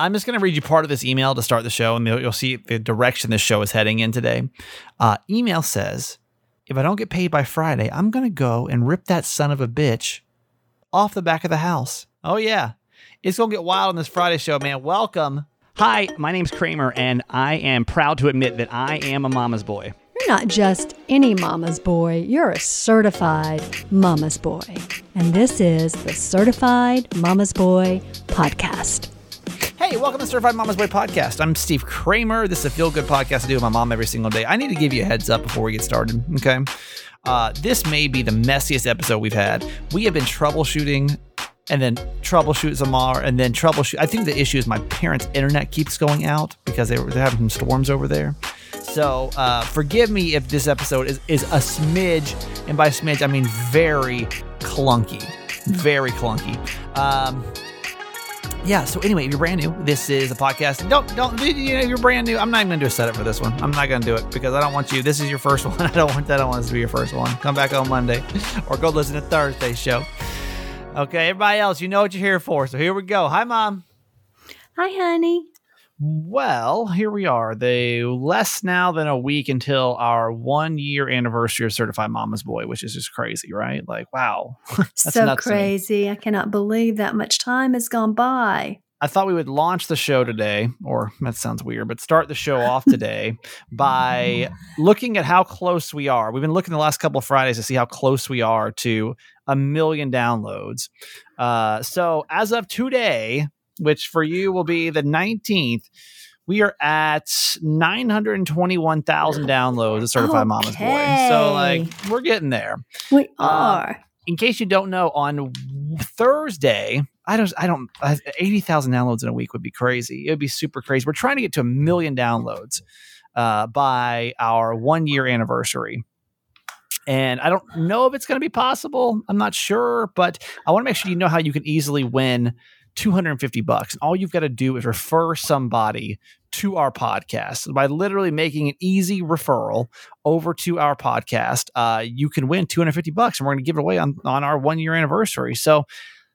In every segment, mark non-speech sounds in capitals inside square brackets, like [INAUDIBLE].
I'm just going to read you part of this email to start the show, and you'll, you'll see the direction this show is heading in today. Uh, email says, if I don't get paid by Friday, I'm going to go and rip that son of a bitch off the back of the house. Oh, yeah. It's going to get wild on this Friday show, man. Welcome. Hi, my name's Kramer, and I am proud to admit that I am a mama's boy. You're not just any mama's boy, you're a certified mama's boy. And this is the Certified Mama's Boy Podcast. Hey, welcome to Certified Mama's Boy Podcast. I'm Steve Kramer. This is a feel good podcast I do with my mom every single day. I need to give you a heads up before we get started, okay? Uh, this may be the messiest episode we've had. We have been troubleshooting and then troubleshoot more, and then troubleshoot. I think the issue is my parents' internet keeps going out because they were, they're having some storms over there. So uh, forgive me if this episode is, is a smidge, and by smidge I mean very clunky, very clunky. Um, yeah. So anyway, if you're brand new, this is a podcast. Don't don't you know if you're brand new. I'm not even gonna do a setup for this one. I'm not gonna do it because I don't want you. This is your first [LAUGHS] one. I don't want that. I don't want this to be your first one. Come back on Monday, [LAUGHS] or go listen to Thursday's show. Okay, everybody else, you know what you're here for. So here we go. Hi, mom. Hi, honey. Well, here we are. They less now than a week until our one year anniversary of Certified Mama's Boy, which is just crazy, right? Like, wow. [LAUGHS] so crazy. I cannot believe that much time has gone by. I thought we would launch the show today, or that sounds weird, but start the show off [LAUGHS] today by looking at how close we are. We've been looking the last couple of Fridays to see how close we are to a million downloads. Uh, so as of today, which for you will be the 19th, we are at 921,000 downloads of Certified okay. Mama's Boy. So, like, we're getting there. We uh, are. Uh, in case you don't know, on Thursday, I don't, I don't, 80,000 downloads in a week would be crazy. It would be super crazy. We're trying to get to a million downloads uh, by our one year anniversary. And I don't know if it's going to be possible. I'm not sure, but I want to make sure you know how you can easily win 250 bucks. And all you've got to do is refer somebody to our podcast by literally making an easy referral over to our podcast. Uh, you can win 250 bucks, and we're going to give it away on on our one year anniversary. So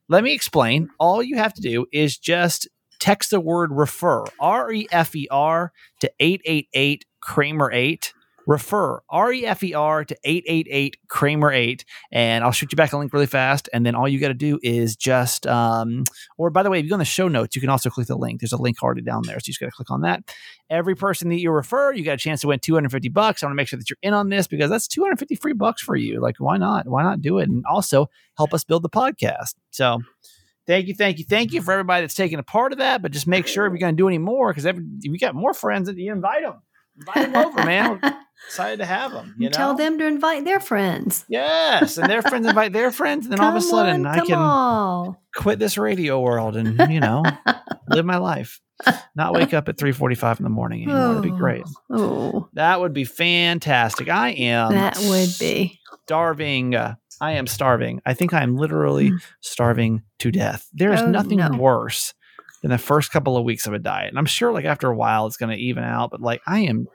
let me explain. All you have to do is just text the word refer R E F E R to 888 Kramer 8 refer R E F E R to 888 Kramer 8. And I'll shoot you back a link really fast. And then all you got to do is just, um, or by the way, if you go in the show notes, you can also click the link. There's a link already down there. So you just got to click on that. Every person that you refer, you got a chance to win 250 bucks. I want to make sure that you're in on this because that's 250 free bucks for you. Like, why not? Why not do it? And also help us build the podcast. So, Thank you, thank you, thank you for everybody that's taking a part of that. But just make sure if you're going to do any more, because if you got more friends, that you invite them. Invite them over, man. We're [LAUGHS] excited to have them. You know? Tell them to invite their friends. Yes, and their friends invite their friends, and then come all of a sudden on, I can on. quit this radio world and you know live my life. Not wake up at three forty-five in the morning anymore. Oh, That'd be great. Oh, that would be fantastic. I am. That would be starving. I am starving. I think I am literally mm. starving to death. There is oh, nothing no. worse in the first couple of weeks of a diet. And I'm sure like after a while it's going to even out, but like I am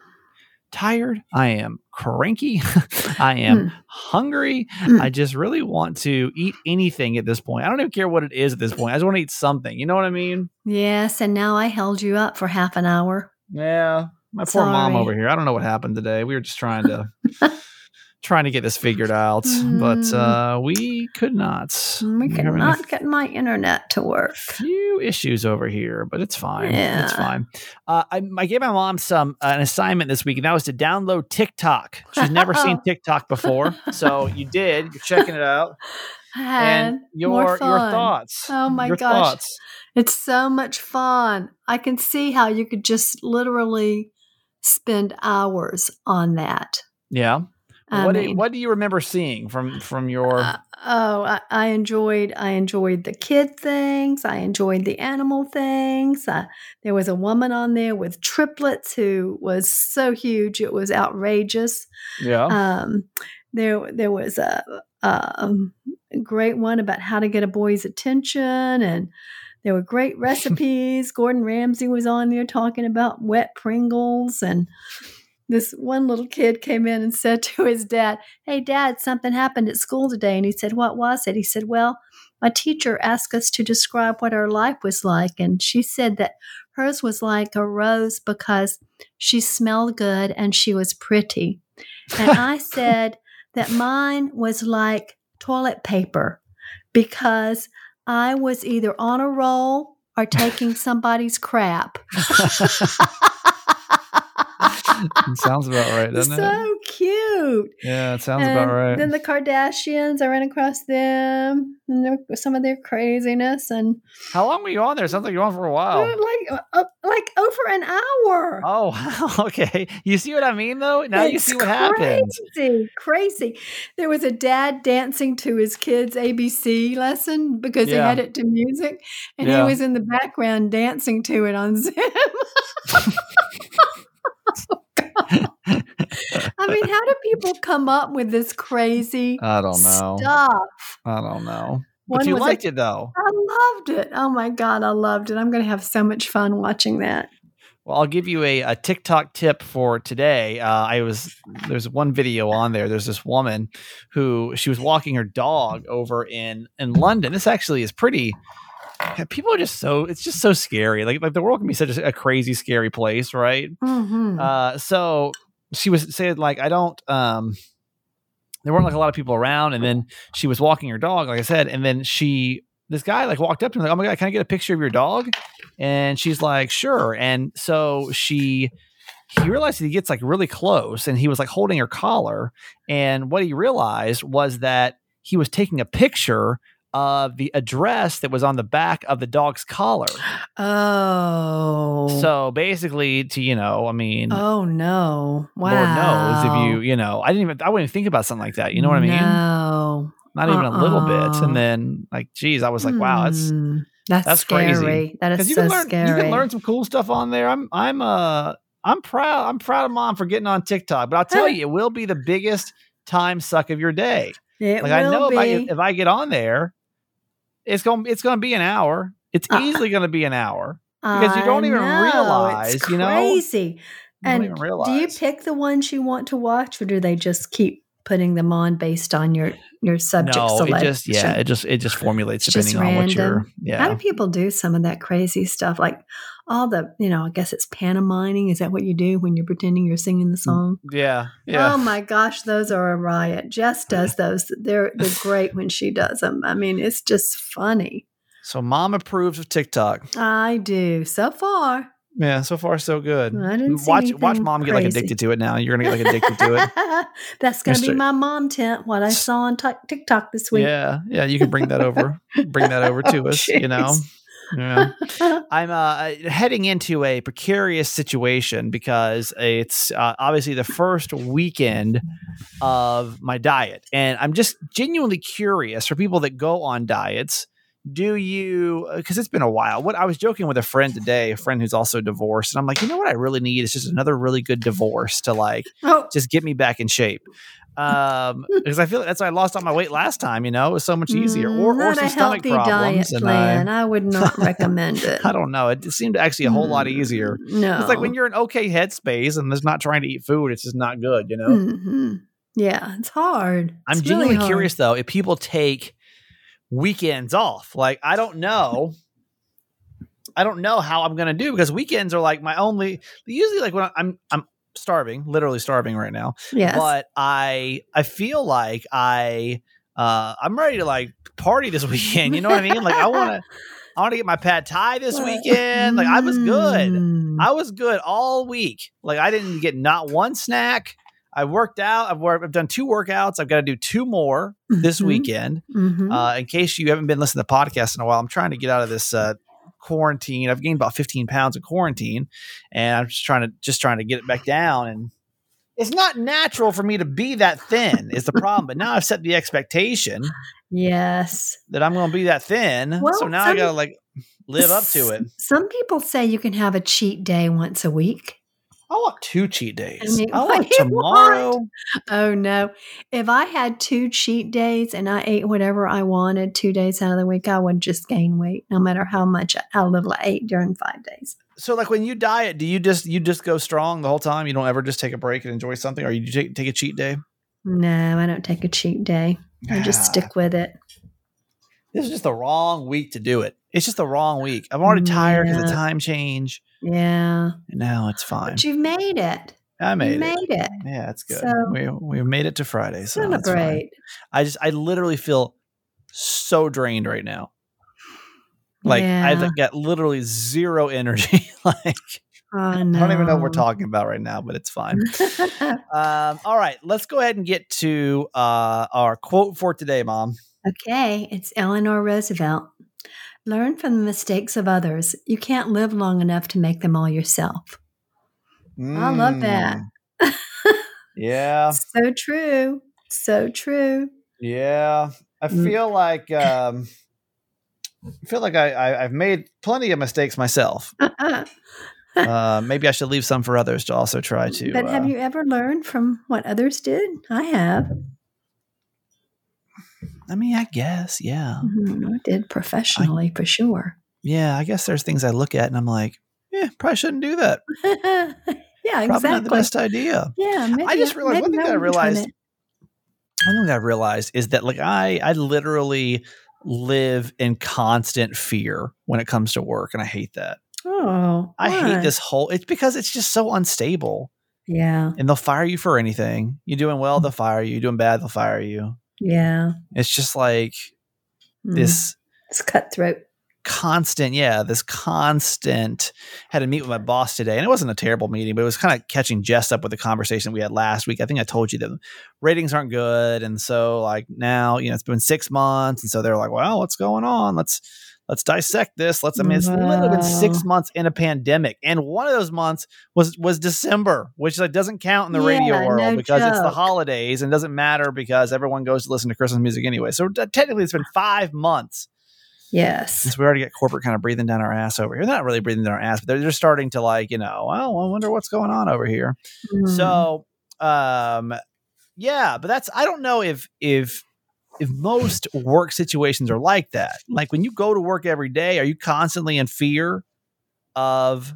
tired, I am cranky, [LAUGHS] I am mm. hungry. Mm. I just really want to eat anything at this point. I don't even care what it is at this point. I just want to eat something. You know what I mean? Yes, and now I held you up for half an hour. Yeah. My poor mom over here. I don't know what happened today. We were just trying to [LAUGHS] trying to get this figured out, mm. but uh, we could not. We could not get my internet to work. Few issues over here, but it's fine. Yeah. It's fine. Uh, I, I, gave my mom some uh, an assignment this week, and that was to download TikTok. She's never seen [LAUGHS] TikTok before, so you did. You're checking it out. [LAUGHS] and your your thoughts. Oh my your gosh. Thoughts. It's so much fun. I can see how you could just literally spend hours on that. Yeah. What do, what do you remember seeing from from your? Uh, oh, I, I, enjoyed I enjoyed the kid things. I enjoyed the animal things. Uh, there was a woman on there with triplets who was so huge it was outrageous. Yeah. Um, there there was a, a great one about how to get a boy's attention and. There were great [LAUGHS] recipes. Gordon Ramsay was on there talking about wet Pringles and this one little kid came in and [LAUGHS] said to his dad, Hey, dad, something happened at school today. And he said, What was it? He said, Well, my teacher asked us to describe what our life was like. And she said that hers was like a rose because she smelled good and she was pretty. And I [LAUGHS] said that mine was like toilet paper because I was either on a roll or taking [LAUGHS] somebody's crap. Sounds about right, doesn't so it? So cute. Yeah, it sounds And about right. Then the Kardashians, I ran across them and some of their craziness, and How long were you on there? Sounds like you're on for a while. like uh, like over an hour. Oh, [LAUGHS] wow. Okay. You see what I mean, though? Now you see what happens. Crazy, crazy. There was a dad dancing to his kids' ABC lesson because they Yeah. had it to music, and Yeah. he was in the background dancing to it on Zoom. [LAUGHS] [LAUGHS] I mean, how do people come up with this crazy [LAUGHS] I don't know. stuff? I don't know. One But you a- liked it, though. I loved it. Oh my god, I loved it. I'm going to have so much fun watching that. Well, I'll give you a, a TikTok tip for today. Uh, I was there's one video on there. There's this woman who she was walking her dog over in in London. This actually is pretty. People are just so it's just so scary. Like like the world can be such a, a crazy, scary place, right? Mm-hmm. Uh, so she was saying like I don't um there weren't like a lot of people around and then she was walking her dog like I said and then she this guy like walked up to her like oh my god can I get a picture of your dog? And she's like sure and so she he realized that he gets like really close and he was like holding her collar and what he realized was that he was taking a picture of the address that was on the back of the dog's collar oh. so basically to you know i mean Oh no! Wow. Lord knows if you, you know, I didn't even, I wouldn't think about something like that. You know what I mean? No. Not even a little bit. Uh-uh. And then, like, geez, I was like, wow, that's Hmm. that's, that's scary. crazy. That is you so can learn, scary. you can learn some cool stuff on there. I'm, I'm, uh, I'm proud. I'm proud of mom for getting on TikTok. But I'll tell [LAUGHS] you, it will be the biggest time suck of your day. it Like I know if I, if I get on there, it's going, it's going to be an hour. It's Uh, easily going to be an hour. because you don't I even know, realize, it's you know? crazy. You And don't even do you pick the ones you want to watch, or do they just keep putting them on based on your your subject no, selection? it just, yeah, it just, it just formulates It's just depending on what you're, yeah. How do people do some of that crazy stuff? Like all the, you know, I guess it's pantomiming. Is that what you do when you're pretending you're singing the mm, song? Yeah, yeah. Oh my gosh, those are a riot. Jess [LAUGHS] does those. They're they're great when she does them. I mean, it's just funny. so mom approves of TikTok. I do so far. Yeah, so far so good. I didn't watch watch mom get like addicted to it now. You're gonna get like addicted to it. [LAUGHS] That's going to be my mom tent. What I saw on Tik- TikTok this week. Yeah, yeah. You can bring that over. bring that over [LAUGHS] to Oh, us. You know. Yeah. I'm uh, heading into a precarious situation because it's uh, obviously the first weekend of my diet. And I'm just genuinely curious for people that go on diets. Do you, because it's been a while. What I was joking with a friend today, a friend who's also divorced, and I'm like, you know what I really need is just another really good divorce to like [LAUGHS] oh, just get me back in shape. Um, [LAUGHS] because I feel like that's why I lost all my weight last time. You know, it was so much easier. Or, or Mm, some a stomach healthy problems. And plan. I, I would not [LAUGHS] recommend it. I don't know. It seemed actually a whole lot Mm, easier. No, It's like when you're in okay headspace and there's not trying to eat food, it's just not good. You know. Mhm. Yeah, it's hard. I'm It's really genuinely hard. curious though if people take weekends off. Like I don't know. I don't know how I'm gonna do because weekends are like my only. Usually, like when I'm I'm starving, literally starving right now. Yes. But I I feel like I uh I'm ready to like party this [LAUGHS] weekend. You know what I mean? Like I want to I want to get my pad thai this weekend. Like I was good. Mm. I was good all week. Like I didn't get not one snack. I worked out. I've worked, I've done two workouts. I've got to do two more this Mhm. weekend. Mhm. Uh, in case you haven't been listening to the podcast in a while, I'm trying to get out of this uh, quarantine. I've gained about 15 pounds in quarantine, and I'm just trying to just trying to get it back down. And it's not natural for me to be that thin. Is the problem? But now I've set the expectation yes. that I'm going to be that thin. Well, so now I got to like live up to it. Some people say you can have a cheat day once a week. I want two cheat days. I [LAUGHS] want tomorrow. Oh no. If I had two cheat days and I ate whatever I wanted two days out of the week, I would just gain weight no matter how much how little I ate during five days. So like when you diet, do you just you just go strong the whole time? You don't ever just take a break and enjoy something, or you take take a cheat day? No, I don't take a cheat day. I just stick with it. This is just the wrong week to do it. It's just the wrong week. I'm already tired because of the time change. Yeah. Now it's fine. But you've made it. I You made, it. it. Yeah, it's good. So- we we made it to Friday. So. Celebrate. I just I literally feel so drained right now. Like Yeah. I've got literally zero energy. [LAUGHS] like Oh, no. I don't even know what we're talking about right now, but it's fine. [LAUGHS] um, all right, let's go ahead and get to uh, our quote for today, Mom. okay, it's Eleanor Roosevelt. Learn from the mistakes of others. You can't live long enough to make them all yourself. I love that. Mm. [LAUGHS] Yeah, So true. So true. yeah. I Mm. feel like um, I feel like I, I I've made plenty of mistakes myself. uh, maybe I should leave some for others to also try to. but have uh, you ever learned from what others did? I have. I mean, I guess, yeah, Mhm, I did professionally for sure. yeah. I guess there's things I look at and I'm like, yeah, probably shouldn't do that. [LAUGHS] yeah, Probably not the best idea. Yeah, maybe, I just realized one thing that I realized one thing that I realized is that like I I literally live in constant fear when it comes to work, and I hate that. Oh, I hate this whole. It's because it's just so unstable, Yeah, and they'll fire you for anything. You're doing well, they'll fire you. You're doing bad, they'll fire you. Yeah. It's just like Mm. this It's cutthroat. constant, yeah, this constant. Had to meet with my boss today, and it wasn't a terrible meeting, but it was kind of catching Jess up with the conversation we had last week. I think I told you that ratings aren't good, and so like now, you know, it's been six months, and so they're like, "Well, what's going on? Let's let's dissect this. Let's." I mean, it's literally been six months in a pandemic, and one of those months was was December, which like doesn't count in the radio world no because it's the holidays and doesn't matter because everyone goes to listen to Christmas music anyway. So technically, it's been five months Yes. since we already got corporate kind of breathing down our ass over here. They're not really breathing down our ass, but they're just starting to like, you know, well, I wonder what's going on over here. Mm. So, um, yeah, but that's I don't know if if if most work situations are like that. Like when you go to work every day, are you constantly in fear of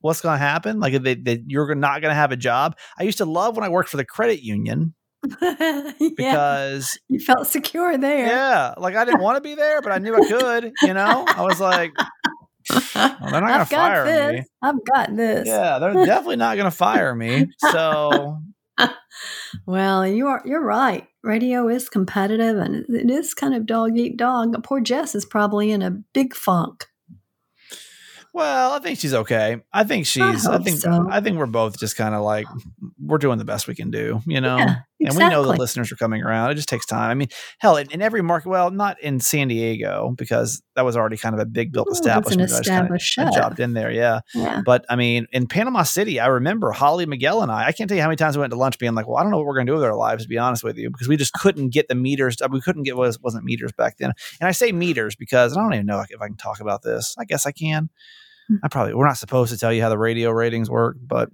what's going to happen? Like that, you're not going to have a job. I used to love when I worked for the credit union [LAUGHS] yeah, because you felt secure there. yeah, like I didn't want to be there, but I knew I could. You know, I was like, well, they're not going to I've got fire this. me. I've got this. Yeah, they're definitely not going to fire me. So [LAUGHS] Well, you are you're right. Radio is competitive and it is kind of dog eat dog. Poor Jess is probably in a big funk. Well, I think she's okay. I think she's. I, hope think. so. I think we're both just kind of like we're doing the best we can do, you know. Yeah, And we know the listeners are coming around. It just takes time. I mean, hell, in, in every market. Well, not in San Diego because that was already kind of a big built Oh, it's an establishment. I kinda- established I dropped in there, yeah. Yeah. But I mean, in Panama City, I remember Holly Miguel and I. I can't tell you how many times we went to lunch, being like, "Well, I don't know what we're going to do with our lives." To be honest with you, because we just couldn't get the meters. Uh, we couldn't get was wasn't meters back then. And I say meters because I don't even know if I can talk about this. I guess I can. I probably we're not supposed to tell you how the radio ratings work, but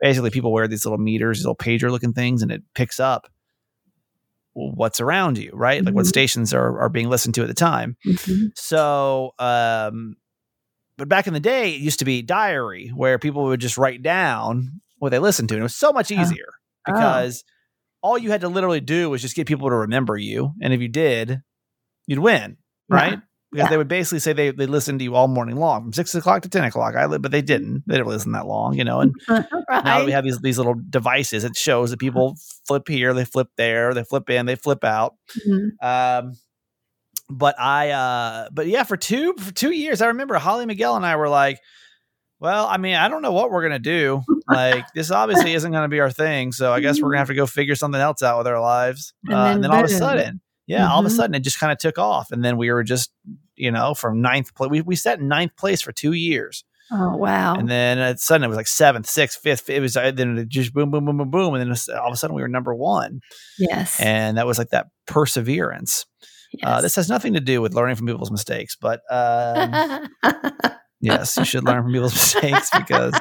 basically people wear these little meters, these little pager looking things, and it picks up what's around you, right? Like what Mhm. stations are are being listened to at the time. Mhm. So, um, but back in the day, it used to be diary where people would just write down what they listened to, and it was so much Oh. easier Oh. because all you had to literally do was just get people to remember you, and if you did, you'd win, Yeah. Right? Because Yeah. they would basically say they they listened to you all morning long from six o'clock to ten o'clock. I but they didn't. They didn't listen that long, you know. And [LAUGHS] now that we have these these little devices, it shows that people flip here, they flip there, they flip in, they flip out. Mhm. Um, but I, uh, but yeah, for two for two years, I remember Holly Miguel and I were like, well, I mean, I don't know what we're gonna do. [LAUGHS] Like, this obviously isn't gonna be our thing. So I guess we're gonna have to go figure something else out with our lives. And uh, then and then all of a sudden, yeah, all of a Mhm. sudden, it just kind of took off, and then we were just, you know, from ninth place. We we sat in ninth place for two years, Oh wow. and then at sudden it was like seventh, sixth, fifth. It was uh, then it just boom, boom, boom, boom, boom, and then all of a sudden we were number one, yes. and that was like that perseverance. Uh, this has nothing to do with learning from people's mistakes, but um, [LAUGHS] yes, you should learn from people's mistakes because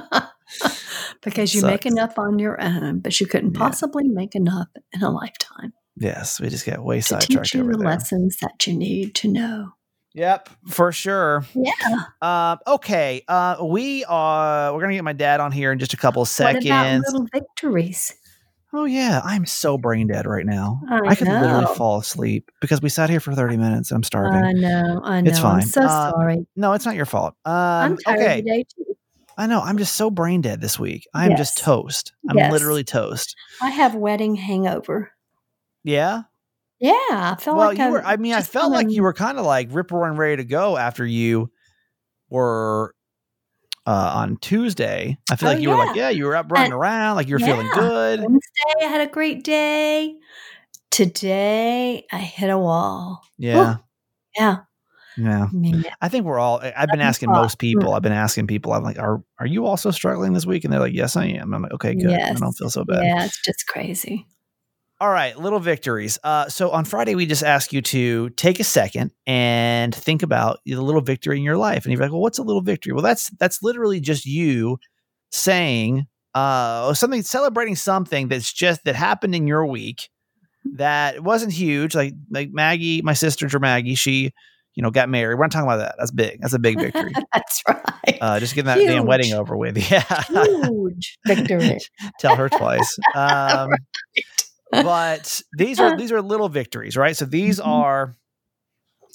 [LAUGHS] because you make enough on your own, but you couldn't Yeah. possibly make enough in a lifetime yes, we just get way to teach you the there. lessons that you need to know. Yep, for sure. Yeah. Uh, okay, uh, we are we're gonna get my dad on here in just a couple of What about seconds. little victories? Oh yeah, I'm so brain dead right now. I I could literally fall asleep because we sat here for 30 minutes. I'm starving. I know. I know. It's I'm fine. so Uh, sorry. no, it's not your fault. Um, I'm tired okay, today too. I know. I'm just so brain dead this week. I'm just toast. I'm Yes. literally toast. I have wedding hangover. Yeah. Yeah, I felt well, like you I were. I mean, I felt like you were kind of like rip roaring ready to go after you were uh, on Tuesday. I feel Oh, like you were like, yeah. yeah, you were up running And- around, like you were feeling good. Wednesday, I had a great day. Today, I hit a wall. Yeah. Yeah, Yeah. I mean, I think we're all. I've been asking most people. I've been asking people. I'm like, are are you also struggling this week? And they're like, yes, I am. I'm like, okay, good. I don't feel so bad. yeah, it's just crazy. All right, little victories. Uh, so on Friday, we just ask you to take a second and think about the little victory in your life. And you're like, well, what's a little victory? Well, that's that's literally just you saying uh, something, celebrating something that's just that happened in your week that wasn't huge. Like like Maggie, my sister, Maggie, she you know got married. We're not talking about that. That's big. That's a big victory. [LAUGHS] That's right. Uh, just getting that damn wedding over with. [LAUGHS] Yeah, Huge victory. [LAUGHS] tell her twice. Um, but these are [LAUGHS] these are little victories, right? So these Mhm. are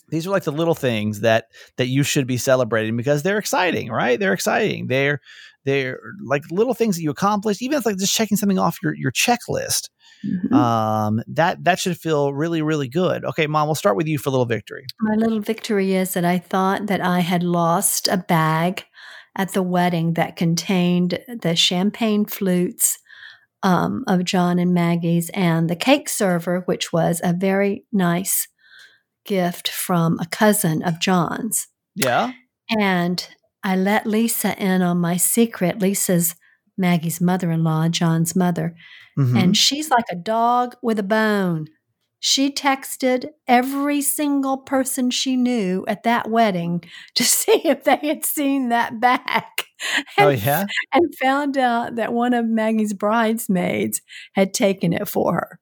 these are like the little things that that you should be celebrating because they're exciting, right? They're exciting. They're they're like little things that you accomplished, even if like just checking something off your your checklist. Mhm. Um, that that should feel really really good. Okay, mom, we'll start with you for a little victory. My little victory is that I thought that I had lost a bag at the wedding that contained the champagne flutes um, of John and Maggie's and the cake server, which was a very nice gift from a cousin of John's. Yeah. And I let Lisa in on my secret. Lisa's Maggie's mother in law, John's mother. Mhm. And she's like a dog with a bone. She texted every single person she knew at that wedding [LAUGHS] to see if they had seen that back. [LAUGHS] oh And, yeah. and found out that one of Maggie's bridesmaids had taken it for her.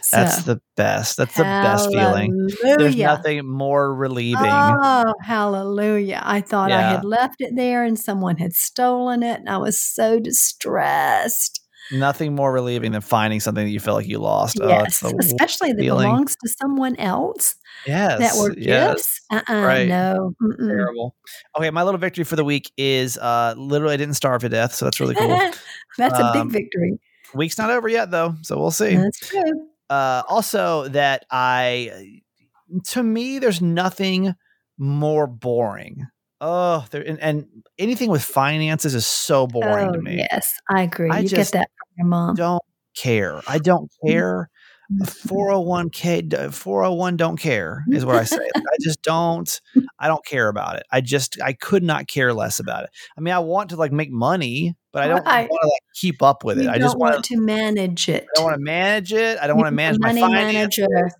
So, That's the best. That's the best feeling. There's nothing more relieving. Oh, hallelujah. I thought I had left it there and someone had stolen it. And I was so distressed. Nothing more relieving than finding something that you feel like you lost. Oh, yes, the especially that feeling. belongs to someone else yes, that were yes. gifts. Uh-uh, right. No. mm-mm. Terrible. Okay, my little victory for the week is uh literally I didn't starve to death, so that's really cool. [LAUGHS] That's a Um, big victory. Week's not over yet though, so we'll see. That's true. Uh also that I to me there's nothing more boring. Oh, there and, and anything with finances is so boring oh, to me. yes, I agree. I you just get that from your mom. Don't care. I don't care. Mhm. 401k d- 401 don't care is what I say. [LAUGHS] I just don't I don't care about it. I just I could not care less about it. I mean, I want to like make money, but I don't Right. want to like keep up with it. you I don't just want to manage it. I don't want to manage it. I don't want to manage my money finances. manager.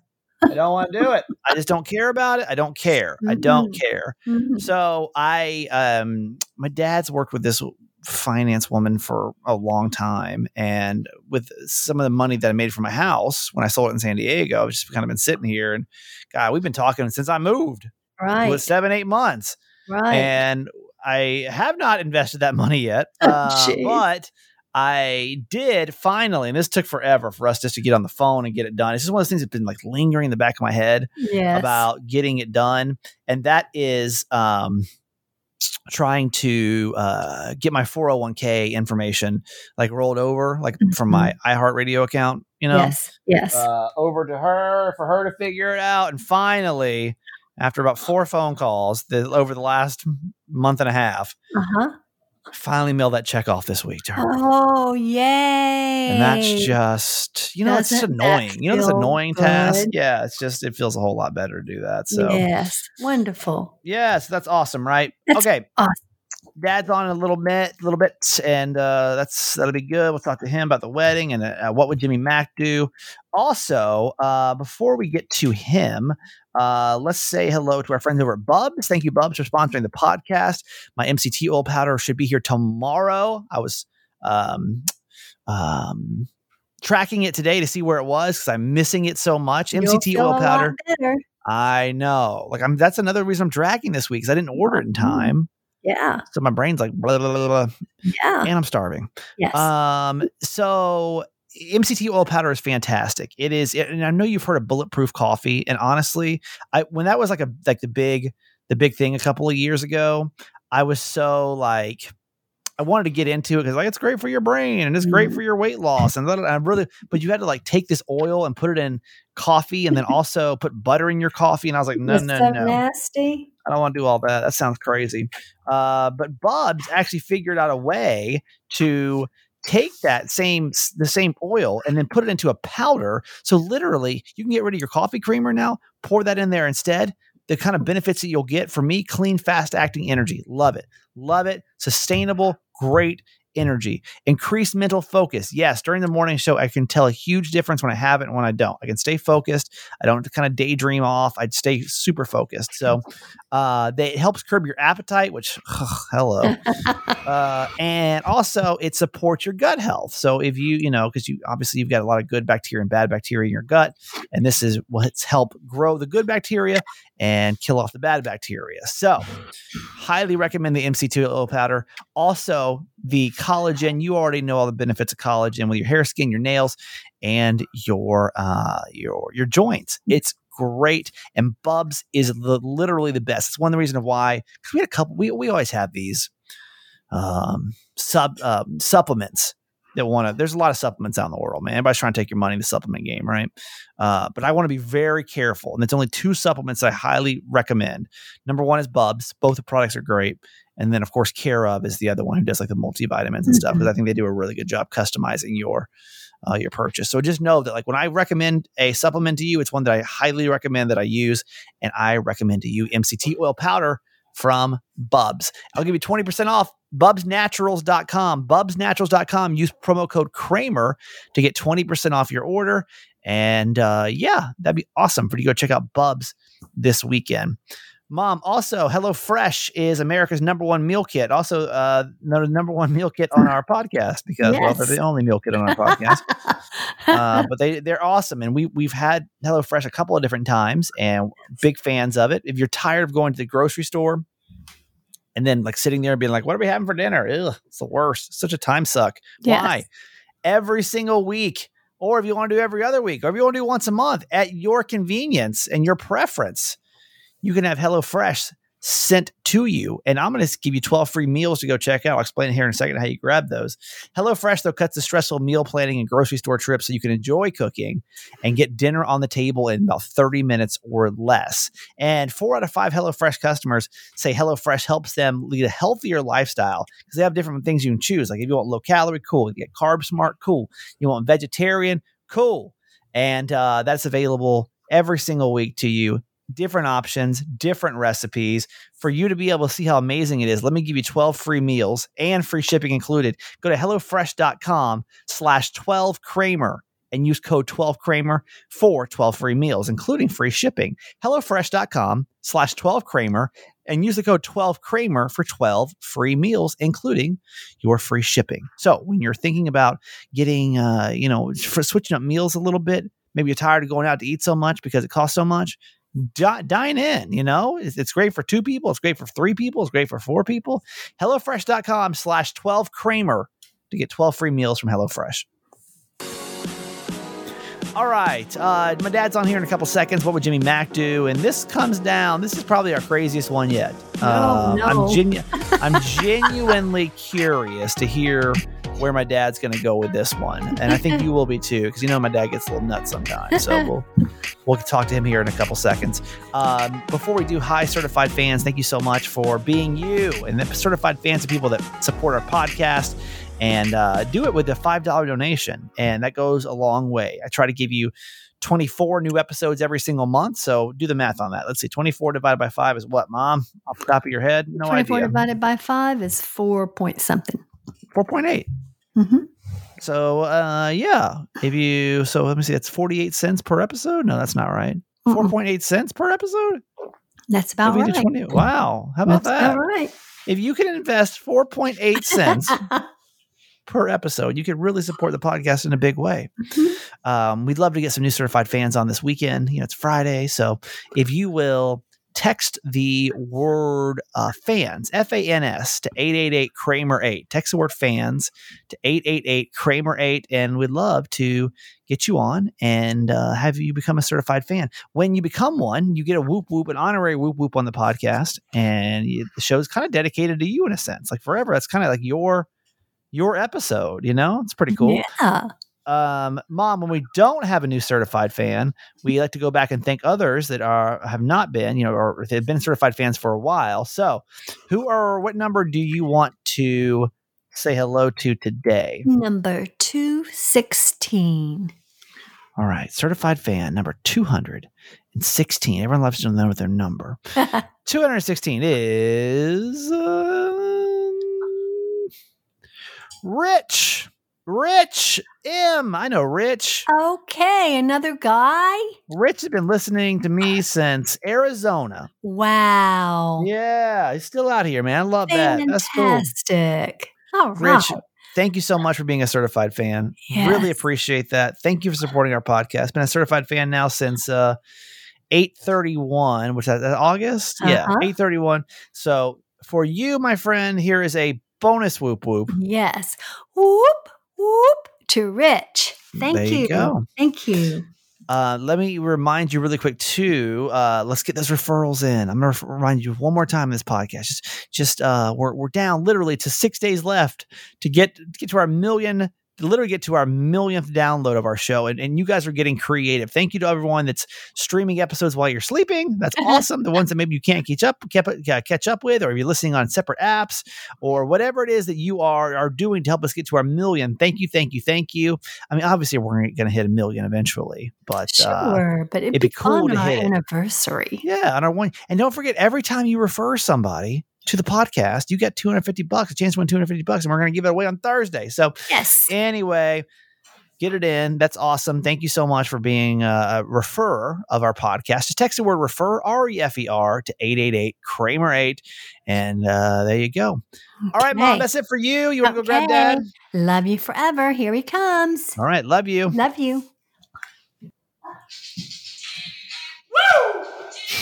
I don't want to do it. I just don't care about it. I don't care. I don't Mhm. care. Mhm. So I, um, my dad's worked with this finance woman for a long time, and with some of the money that I made from my house when I sold it in San Diego, I've just kind of been sitting here, and God, we've been talking since I moved. It Right. was seven, eight months, right. and I have not invested that money yet, Oh, uh, but. I did finally, and this took forever for us just to get on the phone and get it done. It's just one of those things that's been like lingering in the back of my head yes. about getting it done, and that is um, trying to uh, get my 401k information like rolled over, like from my iHeartRadio account, you know, Mm-hmm. yes. Yes. uh, over to her for her to figure it out. And finally, after about four phone calls the, over the last month and a half, uh huh. I finally mailed that check off this week to her. Oh, yay. And that's just, you know, it's just Doesn't annoying. You know, this annoying task. Yeah, it's just, it feels a whole lot better to do that. So, Yes. Wonderful. Yes, that's awesome, right? That's okay. awesome. Dad's on a little bit, a little bit, and uh, that's that'll be good. We'll talk to him about the wedding and uh, what would Jimmy Mack do. Also, uh, before we get to him, uh, let's say hello to our friends over at Bubs. Thank you, Bubs, for sponsoring the podcast. My MCT oil powder should be here tomorrow. I was um, um, tracking it today to see where it was because I'm missing it so much. You'll MCT oil powder. I know. Like I'm that's another reason I'm dragging this week because I didn't order it in time. Yeah. So my brain's like blah blah blah blah, blah Yeah. and I'm starving. yes. Um so MCT oil powder is fantastic. It is, and I know you've heard of bulletproof coffee. And honestly, I when that was like a like the big the big thing a couple of years ago, I was so like I wanted to get into it because like it's great for your brain and it's great Mhm. for your weight loss and I really but you had to like take this oil and put it in coffee and then [LAUGHS] also put butter in your coffee and I was like no It's no so no nasty. I don't want to do all that that sounds crazy uh, but Bubs actually figured out a way to take that same the same oil and then put it into a powder. So literally you can get rid of your coffee creamer now pour that in there instead. The kind of benefits that you'll get for me clean fast acting energy. Love it. Love it. Sustainable great energy increased mental focus yes during the morning show i can tell a huge difference when i have it and when i don't i can stay focused i don't kind of daydream off i'd stay super focused so uh they, it helps curb your appetite which hello [LAUGHS] uh, and also it supports your gut health. So if you, you know, because you obviously you've got a lot of good bacteria and bad bacteria in your gut, and this is what's help grow the good bacteria and kill off the bad bacteria. So highly recommend the MCT oil powder. Also the collagen. You already know all the benefits of collagen with your hair, skin, your nails, and your uh, your your joints. It's great and bubs is the, literally the best it's one of the reasons why because we had a couple we, we always have these um, sub um, supplements that want to. There's a lot of supplements out in the world, man. Everybody's trying to take your money in the supplement game, right? Uh, but I want to be very careful, and it's only two supplements I highly recommend. Number one is Bubs. Both the products are great, and then of course Care of is the other one who does like the multivitamins and stuff because I think they do a really good job customizing your. Uh, your purchase. So just know that, like, when I recommend a supplement to you, it's one that I highly recommend that I use, and I recommend to you MCT oil powder from Bubs. I'll give you 20% off bubsnaturals.com. Bubsnaturals.com. Use promo code Kramer to get 20% off your order. And uh, yeah, that'd be awesome for you to go check out Bubs this weekend. Mom, also, HelloFresh is America's number one meal kit. Also, uh, number one meal kit on our [LAUGHS] podcast because, well, they're the only meal kit on our podcast [LAUGHS] uh, but they they're awesome, and we we've had HelloFresh a couple of different times, and big fans of it. If you're tired of going to the grocery store and then like sitting there and being like, "What are we having for dinner?" Ugh, it's the worst. It's such a time suck. Why? Every single week, or if you want to do every other week, or if you want to do once a month at your convenience and your preference, you can have HelloFresh sent to you. And I'm going to give you 12 free meals to go check out. I'll explain here in a second how you grab those. HelloFresh, though, cuts the stressful meal planning and grocery store trips so you can enjoy cooking and get dinner on the table in about 30 minutes or less. And four out of five HelloFresh customers say HelloFresh helps them lead a healthier lifestyle because they have different things you can choose. Like if you want low calorie, cool. You get carb smart, cool. You want vegetarian, cool. And uh, that's available every single week to you different options, different recipes for you to be able to see how amazing it is. Let me give you 12 free meals and free shipping included. Go to HelloFresh.com slash 12 Kramer and use code 12 Kramer for 12 free meals, including free shipping. HelloFresh.com slash 12 Kramer and use the code 12 Kramer for 12 free meals, including your free shipping. So when you're thinking about getting, uh, you know, for switching up meals a little bit, maybe you're tired of going out to eat so much because it costs so much, di- dine in you know? It's, it's great for two people it's great for three people it's great for four people. Hellofresh.com slash 12 kramer to get 12 free meals from hellofresh all right uh, my dad's on here in a couple seconds. What would jimmy mack do? And this comes down. This is probably our craziest one yet. Oh, Um, no. i'm genu- [LAUGHS] i'm genuinely curious to hear where my dad's going to go with this one. And i think you will be too because you know my dad gets a little nuts sometimes. So we'll [LAUGHS] we'll talk to him here in a couple seconds. Um, before we do hi certified fans. Thank you so much for being you and the certified fans of people that support our podcast and uh, do it with a $5 donation and that goes a long way. I try to give you 24 new episodes every single month so do the math on that. Let's see 24 divided by 5 is what mom? Off the top of your head? No 24 idea divided by 5 is 4 point something. 4.8 hmm so uh yeah. If you so let me see that's 48 cents per episode? No that's not right. 4.8 cents per episode? That's about If we do right. 20 wow. How about That's that? about right. if you can invest 4.8 cents [LAUGHS] per episode you could really support the podcast in a big way Mhm. um, we'd love to get some new certified fans on this weekend you know it's friday so if you will text the word uh, fans, F A N S, to 888 Kramer 8. Text the word fans to 888 Kramer 8. And we'd love to get you on and uh, have you become a certified fan. When you become one, you get a whoop whoop, an honorary whoop whoop on the podcast. And you, the show's kind of dedicated to you in a sense, like forever. That's kind of like your your episode, you know? It's pretty cool Yeah. um, mom, when we don't have a new certified fan, we like to go back and thank others that are have not been, you know, or they've been certified fans for a while. So, who are what number do you want to say hello to today? Number 216. All right, certified fan number two hundred and sixteen. Everyone loves to know their number. [LAUGHS] Two hundred sixteen is uh, Rich. Rich M. I know Rich. okay, another guy? Rich has been listening to me since Arizona. Wow. Yeah, he's still out here, man. I love that. That's cool. Fantastic. All right. Rich, thank you so much for being a certified fan. Really appreciate that. Thank you for supporting our podcast. Been a certified fan now since uh 831, which is that August? Yeah, Uh-huh. 831. So for you, my friend, here is a bonus whoop whoop. Yes. Whoop, whoop to Rich. Thank There you you. go. Thank you. Uh, let me remind you really quick too. Uh, let's get those referrals in. I'm gonna ref- remind you one more time in this podcast. Just, just uh, we're we're down literally to six days left to get to get to our million. To literally get to our millionth download of our show, and, and you guys are getting creative. Thank you to everyone that's streaming episodes while you're sleeping. That's [LAUGHS] awesome. the ones that maybe you can't catch up uh, catch up with, or if you're listening on separate apps, or whatever it is that you are are doing to help us get to our million. Thank you, thank you, thank you. I mean, obviously, we're going to hit a million eventually, but uh, Sure, but it'd, it'd be be, cool to hit anniversary. yeah, on our one. And don't forget, every time you refer somebody to the podcast, you get 250 bucks, a chance to win 250 bucks, and we're going to give it away on Thursday. So, Yes. anyway, get it in. That's awesome. Thank you so much for being a, a referrer of our podcast. Just text the word refer, R E F E R, to 888 Kramer 8. And uh, there you go. All right, mom, that's it for you. You want to go grab dad? Love you forever. Here he comes. All right, love you. Love you.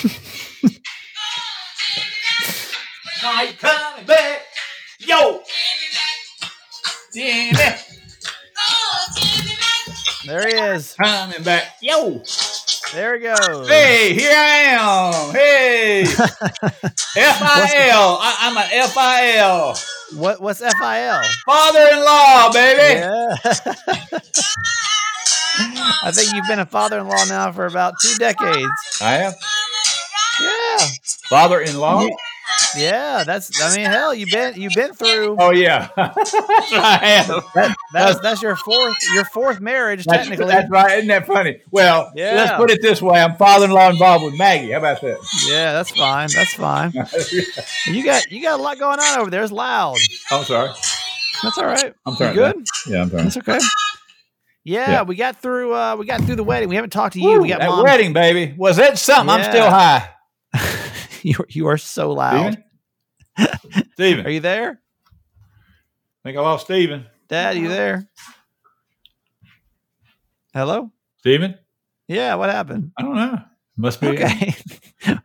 [LAUGHS] Night coming back. Yo. Jimmy There he is. coming back. Yo. There he goes. Hey, here I am. Hey. [LAUGHS] F-I-L. I, I'm an F-I-L. What, what's FIL? Father-in-law, baby. Yeah. [LAUGHS] I think you've been a father in law now for about two decades. I am. Yeah. Father-in-law? Yeah. That's I mean, hell, you've been you've been through Oh, yeah. [LAUGHS] that's I have. that, that's that's your fourth your fourth marriage That's, technically. that's right. Isn't that funny? Well, Yeah. let's put it this way. I'm father-in-law involved with Maggie. How about that? Yeah, that's fine. That's fine. [LAUGHS] You got you got a lot going on over there. It's loud. I'm sorry. That's all right. I'm You sorry. good? Yeah, I'm sorry. That's okay. Yeah, Yeah. we got through uh we got through the wedding. We haven't talked to you. we got that mom. wedding, baby. Was that something? I'm still high. [LAUGHS] you you are so loud. Steven? Steven. [LAUGHS] Are you there? I think I lost Steven. Dad, you there? Hello? Steven? Yeah, what happened? I don't know. Must be. Okay. [LAUGHS]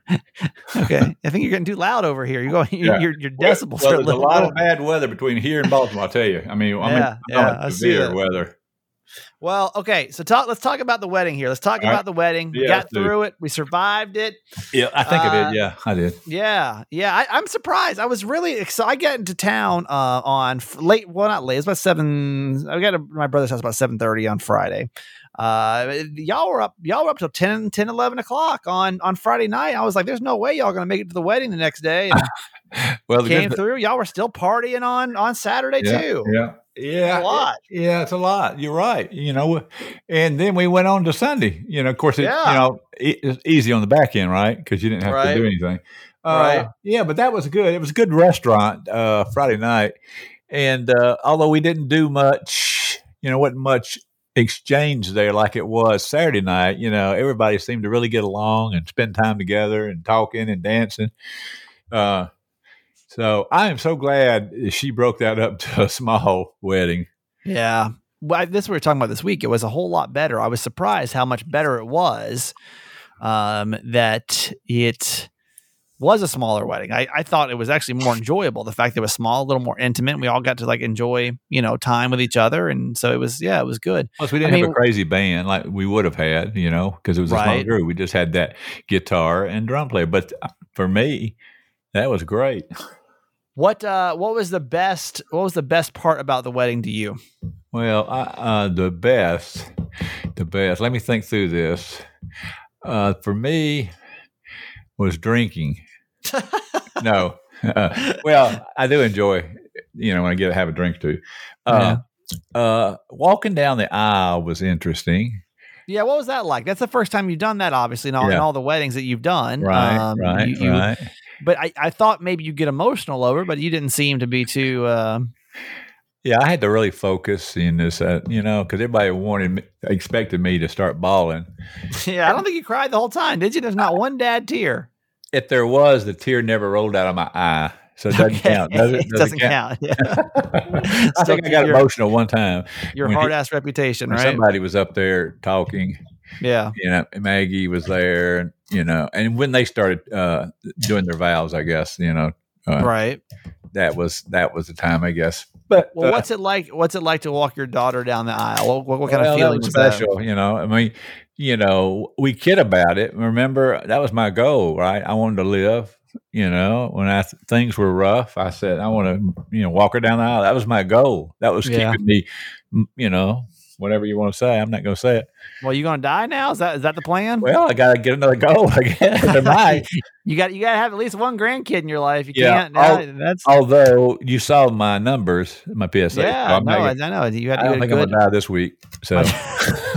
okay. I think you're getting too loud over here. You're going your Yeah. your, your decibels well, are a there's a lot little- of bad weather between here and Baltimore. I'll tell you. I mean, I mean, Yeah, I know yeah, I see severe weather. Well, okay. So talk let's talk about the wedding here. Let's talk All right. about the wedding. We got it. through it. We survived it. Yeah, I think I Uh, did. Yeah, I did. Yeah, yeah. I, I'm surprised. I was really excited. I got into town uh, on f- late. Well, not late. It's about seven. I got to my brother's house about seven thirty on Friday. Uh, y'all were up. Y'all were up till 10, 10, 11 o'clock on on Friday night. I was like, "There's no way y'all gonna make it to the wedding the next day." And [LAUGHS] Well, the came through. Y'all were still partying on on Saturday yeah, too. yeah, yeah, a lot. Yeah, it's a lot. You're right. You know, and then we went on to Sunday. You know, of course, it, Yeah. you know, it, it's easy on the back end, right? Because you didn't have Right. to do anything. Uh, Right. Yeah, but that was good. It was a good restaurant uh, Friday night, and uh, although we didn't do much, you know, wasn't much exchange there like it was Saturday night. You know, everybody seemed to really get along and spend time together and talking and dancing. Uh, so I am so glad she broke that up to a small wedding. Yeah. Well, I- this we were talking about this week. It was a whole lot better. I was surprised how much better it was. Um, that it was a smaller wedding. I, I thought it was actually more enjoyable. The fact that it was small, a little more intimate. We all got to like enjoy, you know, time with each other, and so it was yeah, it was good. Plus, we didn't I have mean- a crazy band like we would have had, you know, because it was a small group. We just had that guitar and drum player. But uh, for me, that was great. What uh what was the best what was the best part about the wedding to you? Well, I, uh, the best, the best. Let me think through this. Uh, for me, was drinking. [LAUGHS] no, uh, well, I do enjoy, you know, when I get have a drink too. Uh, uh, walking down the aisle was interesting. Yeah, what was that like? That's the first time you've done that, obviously, in all, in all the weddings that you've done. Right, Um, right, you- you- right. But I, I thought maybe you get emotional over, but you didn't seem to be too. Uh, Yeah, I had to really focus in this, uh, you know, because everybody wanted, me, expected me to start bawling. [LAUGHS] yeah, I don't think you cried the whole time, did you? There's not one dad tear. If there was, the tear never rolled out of my eye, so it doesn't Okay. count. Does it? [LAUGHS] it doesn't count. Yeah. [LAUGHS] I think I got your- emotional one time. Your hard ass reputation, right? Somebody was up there talking. yeah. You know, Maggie was there, and you know, and when they started uh, doing their vows, I guess you know uh, Right. that was that was the time, I guess. But Well, uh, what's it like? What's it like to walk your daughter down the aisle? What, what, kind well, of feeling was was that? special? You know, I mean, you know, we kid about it. Remember, that was my goal, right? I wanted to live. You know, when I things were rough, I said I want to, you know, walk her down the aisle. That was my goal. That was Yeah. keeping me, you know, whatever you want to say. I'm not going to say it. Well, you gonna die now? Is that is that the plan? Well, I got to get another goal. I guess. [LAUGHS] Might. you got you got to have at least one grandkid in your life. You Yeah, can't. I'll- that's Although you saw my numbers, my PSA. so yeah. I'm No, I, gonna- I know. You had, I you don't think a I'm gonna die this week. So [LAUGHS]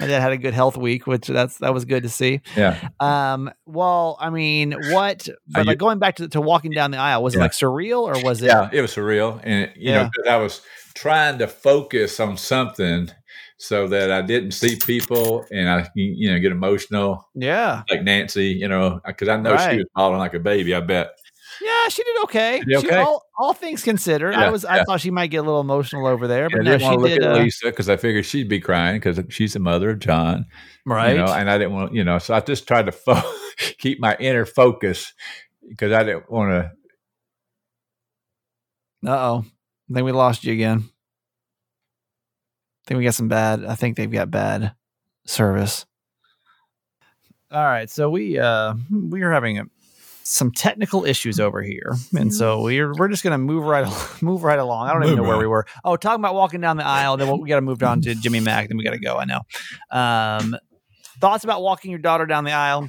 My dad had a good health week, which that's that was good to see. yeah, Um, well, I mean, what? But you- like going back to to walking down the aisle, was it like surreal or was it? yeah, it was surreal, and you know, I was trying to focus on something so that I didn't see people and I, you know, get emotional Yeah. like Nancy, you know, because I know Right. she was falling like a baby. I bet. Yeah, she did okay. She- okay. all, all things considered, I Yeah, was I yeah. thought she might get a little emotional over there, but And no, I want she to look did. at Uh, Lisa because I figured she'd be crying because she's the mother of John, right. you know, and I didn't want, you know, so I just tried to fo- [LAUGHS] keep my inner focus because I didn't want to Uh oh. I think we lost you again. I think we got some bad. I think they've got bad service. All right, so we uh we are having a, some technical issues over here, and so we're we're just gonna move right [LAUGHS] move right along. I don't even Move know where we were. Oh, talking about walking down the aisle. Then we got to move on to Jimmy Mack. Then we got to go. I know. Um, thoughts about walking your daughter down the aisle?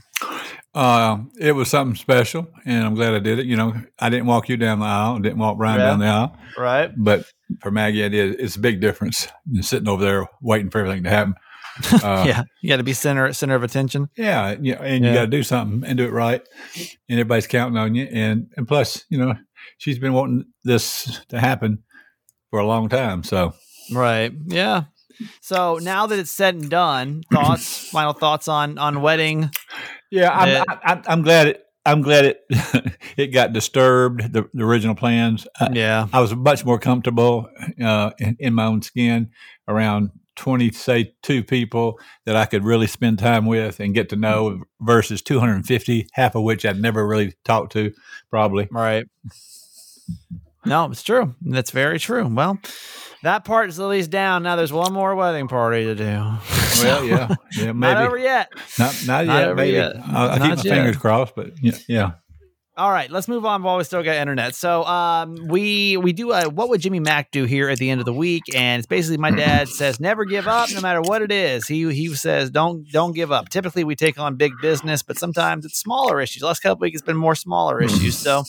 Uh, it was something special, and I'm glad I did it. You know, I didn't walk you down the aisle, didn't walk Brian Yeah. down the aisle, Right. but for Maggie, it is. It's a big difference than sitting over there waiting for everything to happen. [LAUGHS] Uh, yeah, you got to be center center of attention. yeah, yeah, and Yeah. you got to do something and do it right, and everybody's counting on you. And and plus, you know, she's been wanting this to happen for a long time. So Right. Yeah. So now that it's said and done, thoughts, [CLEARS THROAT] final thoughts on on wedding. yeah, I'm. I, I'm, I'm glad it. I'm glad it [LAUGHS] it got disturbed. The, the original plans. I, Yeah. I was much more comfortable uh, in, in my own skin around 20, say, two people that I could really spend time with and get to know mm-hmm. versus 250, half of which i've never really talked to, probably. Right. No, it's true. That's very true. Well, that part is at least down. Now there's one more wedding party to do. Well, [LAUGHS] yeah, yeah, maybe. Not over yet. not, not, Not yet. over maybe yet. I'll, I'll keep my yet. fingers crossed, but yeah, yeah. All right, let's move on while we still got internet. So, um, we we do a what would Jimmy Mack do here at the end of the week, and it's basically my dad [CLEARS THROAT] says never give up, no matter what it is. He he says don't don't give up. Typically, we take on big business, but sometimes it's smaller issues. Last couple weeks, it's been more smaller issues. So,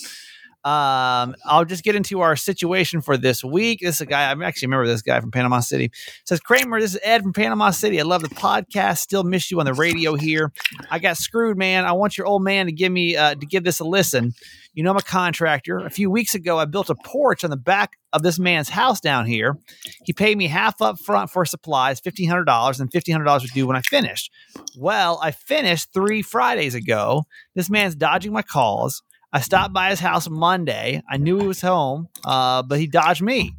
um, I'll just get into our situation for this week. This is a guy I actually remember this guy from Panama City. says Kramer, this is Ed from Panama City. I love the podcast. Still miss you on the radio here. I got screwed, man. I want your old man to give me uh, to give this a listen. You know, I'm a contractor. A few weeks ago, I built a porch on the back of this man's house down here. He paid me half up front for supplies, fifteen hundred dollars, and fifteen hundred dollars was due when I finished. Well, I finished three Fridays ago. This man's dodging my calls. I stopped by his house Monday. I knew he was home, uh, but he dodged me.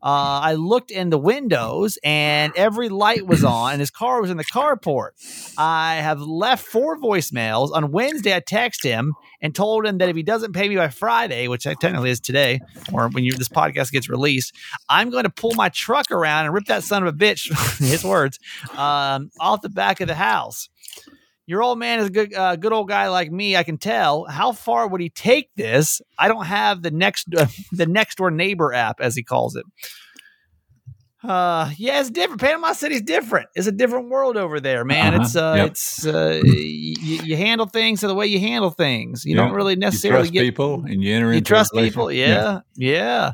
Uh, I looked in the windows and every light was [CLEARS THROAT] on, and his car was in the carport. I have left four voicemails. On Wednesday, I texted him and told him that if he doesn't pay me by Friday, which technically is today, or when you, this podcast gets released, I'm going to pull my truck around and rip that son of a bitch, [LAUGHS] his words, um, off the back of the house. Your old man is a good, uh, good old guy like me. I can tell. How far would he take this? I don't have the next, uh, [LAUGHS] the next door neighbor app, as he calls it. Uh, yeah, it's different. Panama City's different. It's a different world over there, man. Uh-huh. It's uh, Yep. it's uh, you, you handle things the way you handle things. You Yeah. don't really You necessarily trust get people and you enter you trust people. relationship. Yeah, yeah.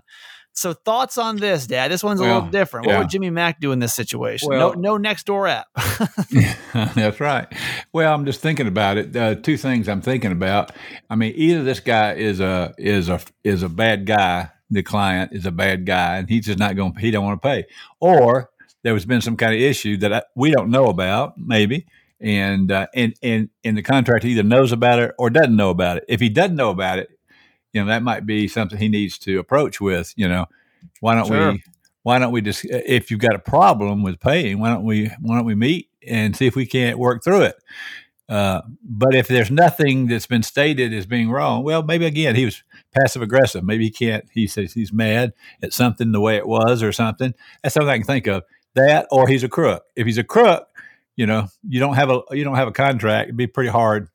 So thoughts on this, Dad? This one's a Well, little different. What yeah. would Jimmy Mack do in this situation? Well- no, no next door app. [LAUGHS] [LAUGHS] That's right. Well, I'm just thinking about it. Uh, two things I'm thinking about. I mean, either this guy is a is a is a bad guy. The client is a bad guy, and he's just not going. He don't want to pay, or there has been some kind of issue that I, we don't know about, maybe, and uh, and and and the contractor either knows about it or doesn't know about it. If he doesn't know about it, you know that might be something he needs to approach with. You know, why don't Sure. we? Why don't we just? If you've got a problem with paying, why don't we? Why don't we meet and see if we can't work through it? Uh, but if there's nothing that's been stated as being wrong, well, maybe again he was passive aggressive. Maybe he can't. He says he's mad at something the way it was or something. That's something I can think of. That or he's a crook. If he's a crook, you know, you don't have a you don't have a contract. It'd be pretty hard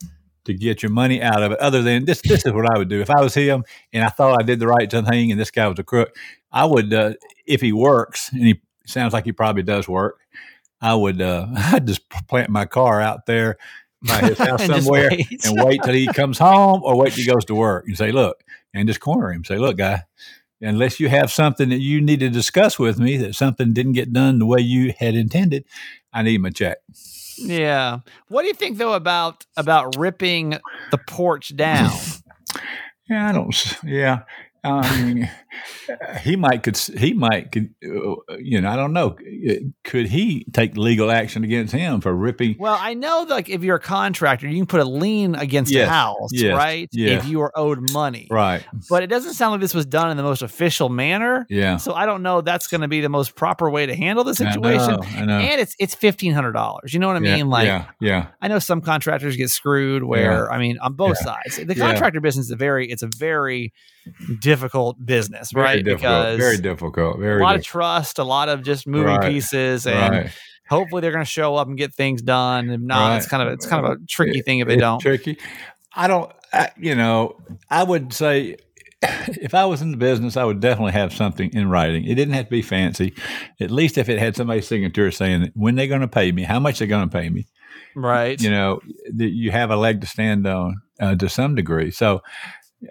to get your money out of it. Other than this, this is what I would do if I was him and I thought I did the right thing, and this guy was a crook. I would, uh, if he works, and he sounds like he probably does work. I would, uh, [LAUGHS] I'd just plant my car out there by his [LAUGHS] house And somewhere wait. and wait till he comes home or wait till he goes to work and say, look, and just corner him. Say, look, guy, unless you have something that you need to discuss with me, that something didn't get done the way you had intended, I need my check. Yeah. What do you think though about about ripping the porch down? [LAUGHS] Yeah, I don't. Yeah, I um, mean, [LAUGHS] he might could. He might could. You know, I don't know. Could he take legal action against him for ripping? Well, I know that like if you're a contractor, you can put a lien against Yes, a house, yes, right? yeah. If you are owed money. Right. But it doesn't sound like this was done in the most official manner. Yeah. So I don't know that's going to be the most proper way to handle the I situation. know, I know. And it's it's fifteen hundred dollars. You know what I yeah, mean? Like yeah, yeah, I know some contractors get screwed where I mean on both Yeah. sides. The Yeah. contractor business is a very it's a very difficult business, very right? difficult. Because very difficult. Very a lot of difficult. trust, a lot of just moving Right. pieces, and right. hopefully they're going to show up and get things done. If not, it's kind of it's kind of a tricky It- thing if they don't. Tricky. I don't. I, you know, I would say [CLEARS THROAT] if I was in the business, I would definitely have something in writing. It didn't have to be fancy. At least if it had somebody's signature saying when they're going to pay me, how much they're going to pay me. Right. You know, you have a leg to stand on uh, to some degree. So.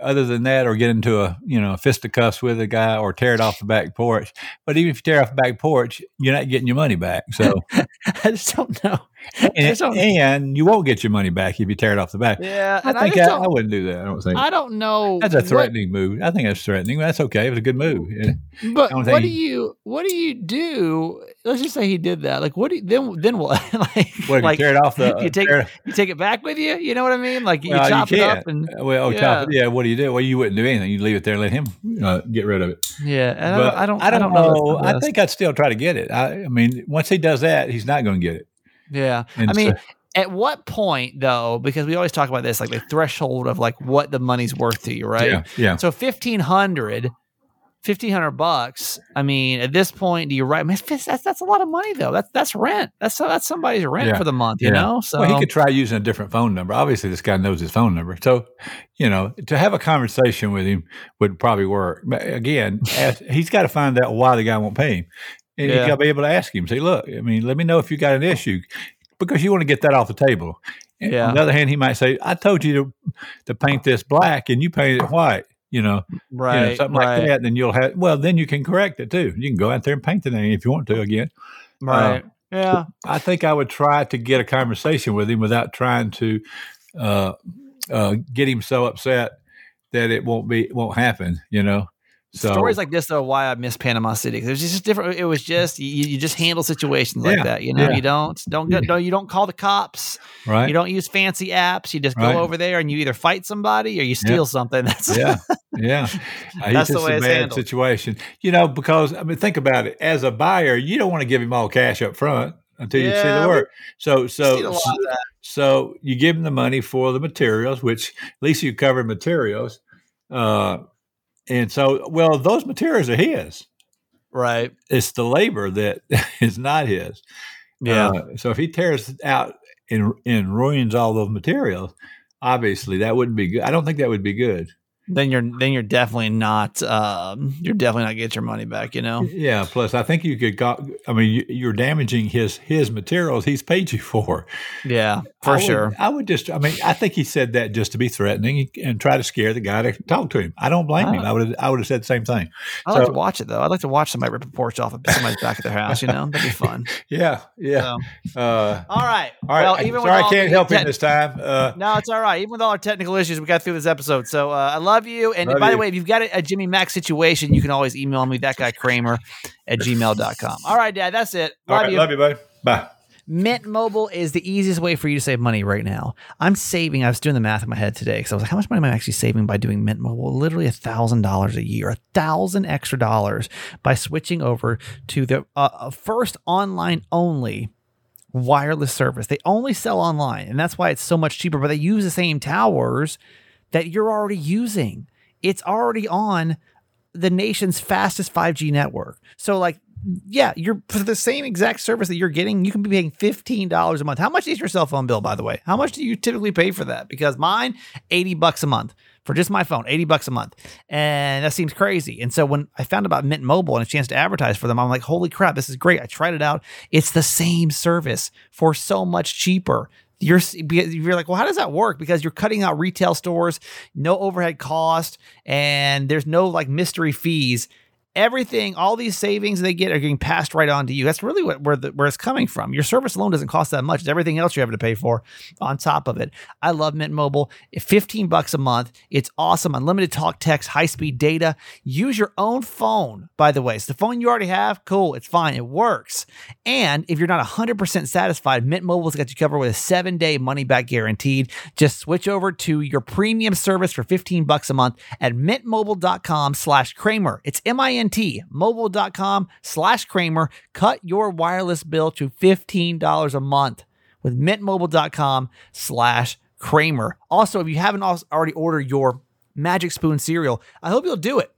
Other than that, or get into a you know fisticuffs with a guy, or tear it off the back porch. But even if you tear off the back porch, you're not getting your money back. So [LAUGHS] I just don't know. I and, and you won't get your money back if you tear it off the back. yeah, I think I, I, I, wouldn't do that. I don't think I don't know. that's a what- threatening move. I think that's threatening. That's okay. It was a good move. Yeah. but what do you what do you do? Let's just say he did that. Like what do you, then then what? [LAUGHS] like What if like you tear it off the? you take tear, you take it back with you? You know what I mean? Like you well, chop it up and Uh, well, oh, chop it. Yeah. What do you do? Well, you wouldn't do anything. You leave it there, and let him uh, get rid of it. yeah. And but I don't I don't, know. know. that's the I think I'd still try to get it. I, I mean, once he does that, he's not going to get it. Yeah. And I mean, so- at what point though? Because we always talk about this, like the threshold of like what the money's worth to you, right? Yeah. Yeah. So 1500 1500 bucks. I mean, at this point, do you write? Man, that's, that's a lot of money though. That's that's rent. That's that's somebody's rent Yeah. for the month. You Yeah. know. So well, he could try using a different phone number. Obviously, this guy knows his phone number. So, you know, to have a conversation with him would probably work. But again, ask, he's got to find out why the guy won't pay him. And Yeah. you got to be able to ask him, say, look, I mean, let me know if you got an issue because you want to get that off the table. And Yeah. On the other hand, he might say, I told you to, to paint this black and you painted it white. You know, right, you know, something right, like that. And then you'll have, well, then you can correct it too. You can go out there and paint the name if you want to again. right. yeah, I think I would try to get a conversation with him without trying to uh, uh, get him so upset that it won't be won't happen. You know, So Stories like this are why I miss Panama City. It was just different. It was just you, you just handle situations like Yeah, that. You know, yeah. you don't don't get no, you don't call the cops. right, You don't use fancy apps. You just Right. go over there and you either fight somebody or you steal something. [LAUGHS] That's yeah, yeah. [LAUGHS] That's the way a it's bad handled. situation, you know. Because I mean, think about it. As a buyer, you don't want to give him all cash up front until you see the work. So, so, see a lot of that. so you give him the money for the materials, which at least you cover materials. Uh, and so, well, those materials are his. right. It's the labor that [LAUGHS] is not his. Yeah. Uh, so if he tears out and and ruins all those materials, obviously that wouldn't be good. I don't think that would be good. Then you're then you're definitely not um, you're definitely not get your money back. You know. Yeah. Plus, I think you could. Go, I mean, you, you're damaging his his materials he's paid you for. Yeah, for I would- sure. I would just. I mean, I think he said that just to be threatening and try to scare the guy to talk to him. I don't blame him. I would. I would have said the same thing. I like so- to watch it though. I'd like to watch somebody rip a porch off of somebody's back at their house. You know, that'd be fun. [LAUGHS] Yeah. Yeah. So, Uh, all right. all right. Well, even sorry, I can't help tech- him this time. Uh, No, it's all right. Even with all our technical issues, we got through this episode. So uh, I love you. And Love by the way, if you've got a, a Jimmy Mack situation, you can always email me, that guy Kramer at gmail.com. All right, Dad, that's it. all Love right. you. Love you, buddy. Bye. Mint Mobile is the easiest way for you to save money right now. I'm saving. I was doing the math in my head today because I was like, how much money am I actually saving by doing Mint Mobile? Literally a thousand dollars a year, a thousand extra dollars by switching over to the uh, uh, first online only wireless service. They only sell online, and that's why it's so much cheaper. But they use the same towers that you're already using. It's already on the nation's fastest 5G network. So like yeah, you're for the same exact service that you're getting, you can be paying $15 a month. How much is your cell phone bill, by the way? How much do you typically pay for that? Because mine, 80 bucks a month for just my phone, 80 bucks a month. And that seems crazy. And so when I found about Mint Mobile and a chance to advertise for them, I'm like, holy crap, this is great. I tried it out. It's the same service for so much cheaper. You're you're like, well, how does that work? Because you're cutting out retail stores, no overhead cost, and there's no like mystery fees everything, all these savings they get are getting passed right on to you. That's really what where the, where it's coming from. Your service alone doesn't cost that much. It's everything else you're having to pay for on top of it. I love Mint Mobile. 15 bucks a month. It's awesome. Unlimited talk, text, high speed data. Use your own phone, by the way. So the phone you already have, cool. It's fine. It works. And if you're not 100% satisfied, Mint Mobile's got you covered with a seven day money back guaranteed. Just switch over to your premium service for 15 bucks a month at mintmobile.com slash Kramer. It's M-I-N-T, mobile.com slash Kramer. Cut your wireless bill to $15 a month with mintmobile.com slash Kramer. Also, if you haven't already ordered your Magic Spoon cereal, I hope you'll do it.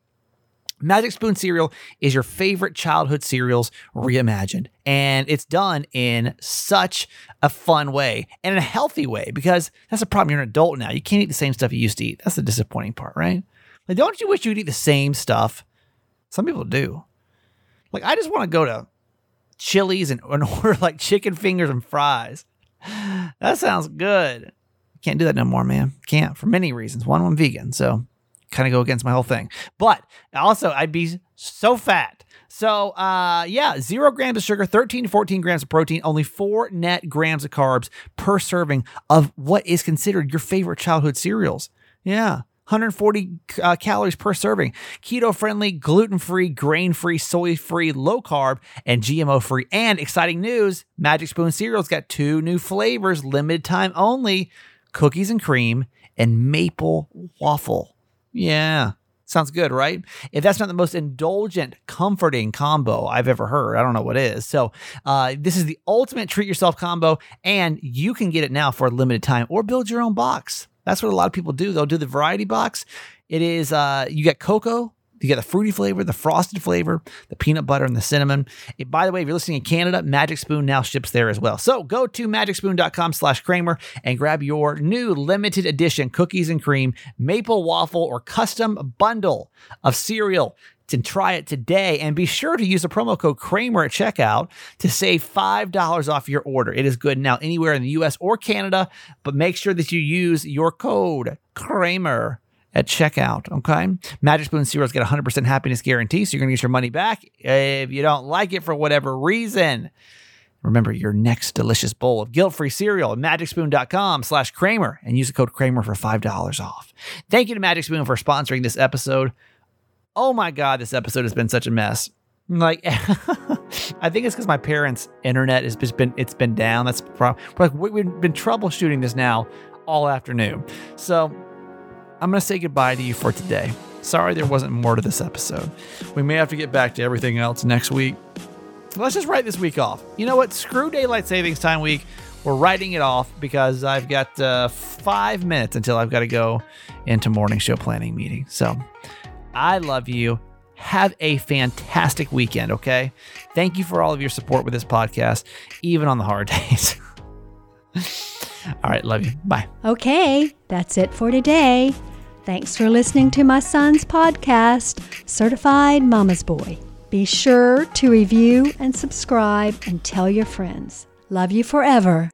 Magic Spoon cereal is your favorite childhood cereals reimagined. And it's done in such a fun way and in a healthy way because that's a problem. You're an adult now. You can't eat the same stuff you used to eat. That's the disappointing part, right? Like, don't you wish you'd eat the same stuff? Some people do. Like, I just want to go to Chili's and, and [LAUGHS] order like chicken fingers and fries. That sounds good. Can't do that no more, man. Can't for many reasons. One, I'm vegan, so kind of go against my whole thing. But also, I'd be so fat. So, uh, yeah, zero grams of sugar, 13 to 14 grams of protein, only four net grams of carbs per serving of what is considered your favorite childhood cereals. Yeah. 140 uh, calories per serving. Keto friendly, gluten free, grain free, soy free, low carb, and GMO free. And exciting news Magic Spoon cereal's got two new flavors, limited time only cookies and cream and maple waffle. Yeah. Sounds good, right? If that's not the most indulgent, comforting combo I've ever heard, I don't know what is. So, uh, this is the ultimate treat yourself combo, and you can get it now for a limited time or build your own box. That's what a lot of people do. They'll do the variety box. It is, uh, you get cocoa, you get the fruity flavor, the frosted flavor, the peanut butter, and the cinnamon. It- by the way, if you're listening in Canada, Magic Spoon now ships there as well. So go to magicspoon.com slash Kramer and grab your new limited edition cookies and cream, maple waffle, or custom bundle of cereal. And try it today and be sure to use the promo code Kramer at checkout to save $5 off your order. It is good now anywhere in the US or Canada, but make sure that you use your code Kramer at checkout. Okay. Magic Spoon cereals get 100% happiness guarantee. So you're going to get your money back if you don't like it for whatever reason. Remember your next delicious bowl of guilt-free cereal at magicspoon.com slash Kramer and use the code Kramer for $5 off. Thank you to Magic Spoon for sponsoring this episode. Oh my god, this episode has been such a mess. Like, [LAUGHS] I think it's because my parents' internet has just been it's been down. That's the problem. Like we- we've been troubleshooting this now all afternoon. So I'm gonna say goodbye to you for today. Sorry there wasn't more to this episode. We may have to get back to everything else next week. Let's just write this week off. You know what? Screw daylight savings time week. We're writing it off because I've got uh, five minutes until I've got to go into morning show planning meeting. So I love you. Have a fantastic weekend, okay? Thank you for all of your support with this podcast, even on the hard [LAUGHS] days. all right, love you. Bye. Okay, that's it for today. Thanks for listening to my son's podcast, Certified Mama's Boy. Be sure to review and subscribe and tell your friends. Love you forever.